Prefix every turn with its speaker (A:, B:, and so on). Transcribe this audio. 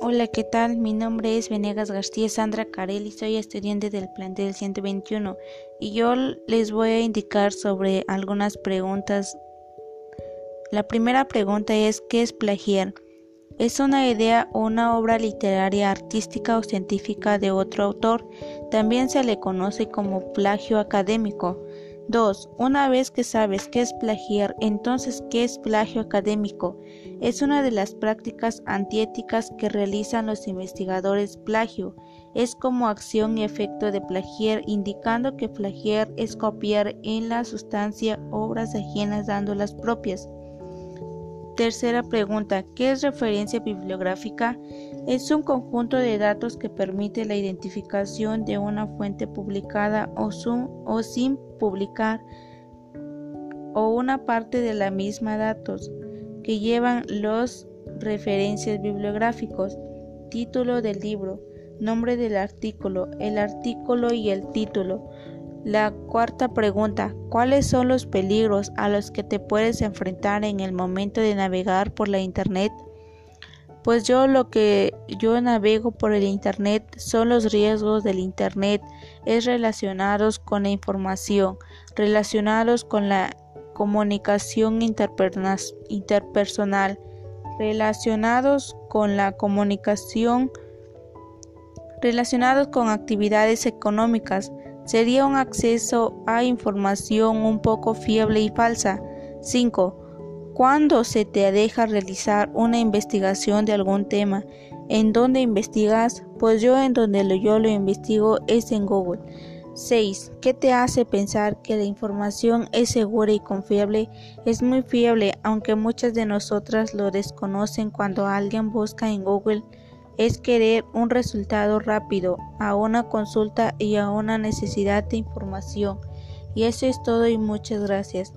A: Hola, ¿qué tal? Mi nombre es Venegas García Sandra Carel y soy estudiante del plantel 121 y yo les voy a indicar sobre algunas preguntas. La primera pregunta es ¿qué es plagiar? Es una idea o una obra literaria, artística o científica de otro autor. También se le conoce como plagio académico. 2. Una vez que sabes qué es plagiar, entonces ¿qué es plagio académico? Es una de las prácticas antiéticas que realizan los investigadores plagio. Es como acción y efecto de plagiar, indicando que plagiar es copiar en la sustancia obras ajenas dando las propias. Tercera pregunta, ¿qué es referencia bibliográfica? Es un conjunto de datos que permite la identificación de una fuente publicada o, o sin publicar o una parte de la misma datos que llevan los referencias bibliográficos, título del libro, nombre del artículo, el artículo y el título. La cuarta pregunta, ¿cuáles son los peligros a los que te puedes enfrentar en el momento de navegar por la Internet? Pues yo lo que yo navego por el Internet son los riesgos del Internet, es relacionados con la información, relacionados con la comunicación interpersonal, relacionados con la comunicación, relacionados con actividades económicas, sería un acceso a información un poco fiable y falsa. 5. ¿Cuándo se te deja realizar una investigación de algún tema? ¿En dónde investigas? Pues yo en donde yo lo investigo es en Google. 6. ¿Qué te hace pensar que la información es segura y confiable? Es muy fiable, aunque muchas de nosotras lo desconocen cuando alguien busca en Google es querer un resultado rápido a una consulta y a una necesidad de información. Y eso es todo y muchas gracias.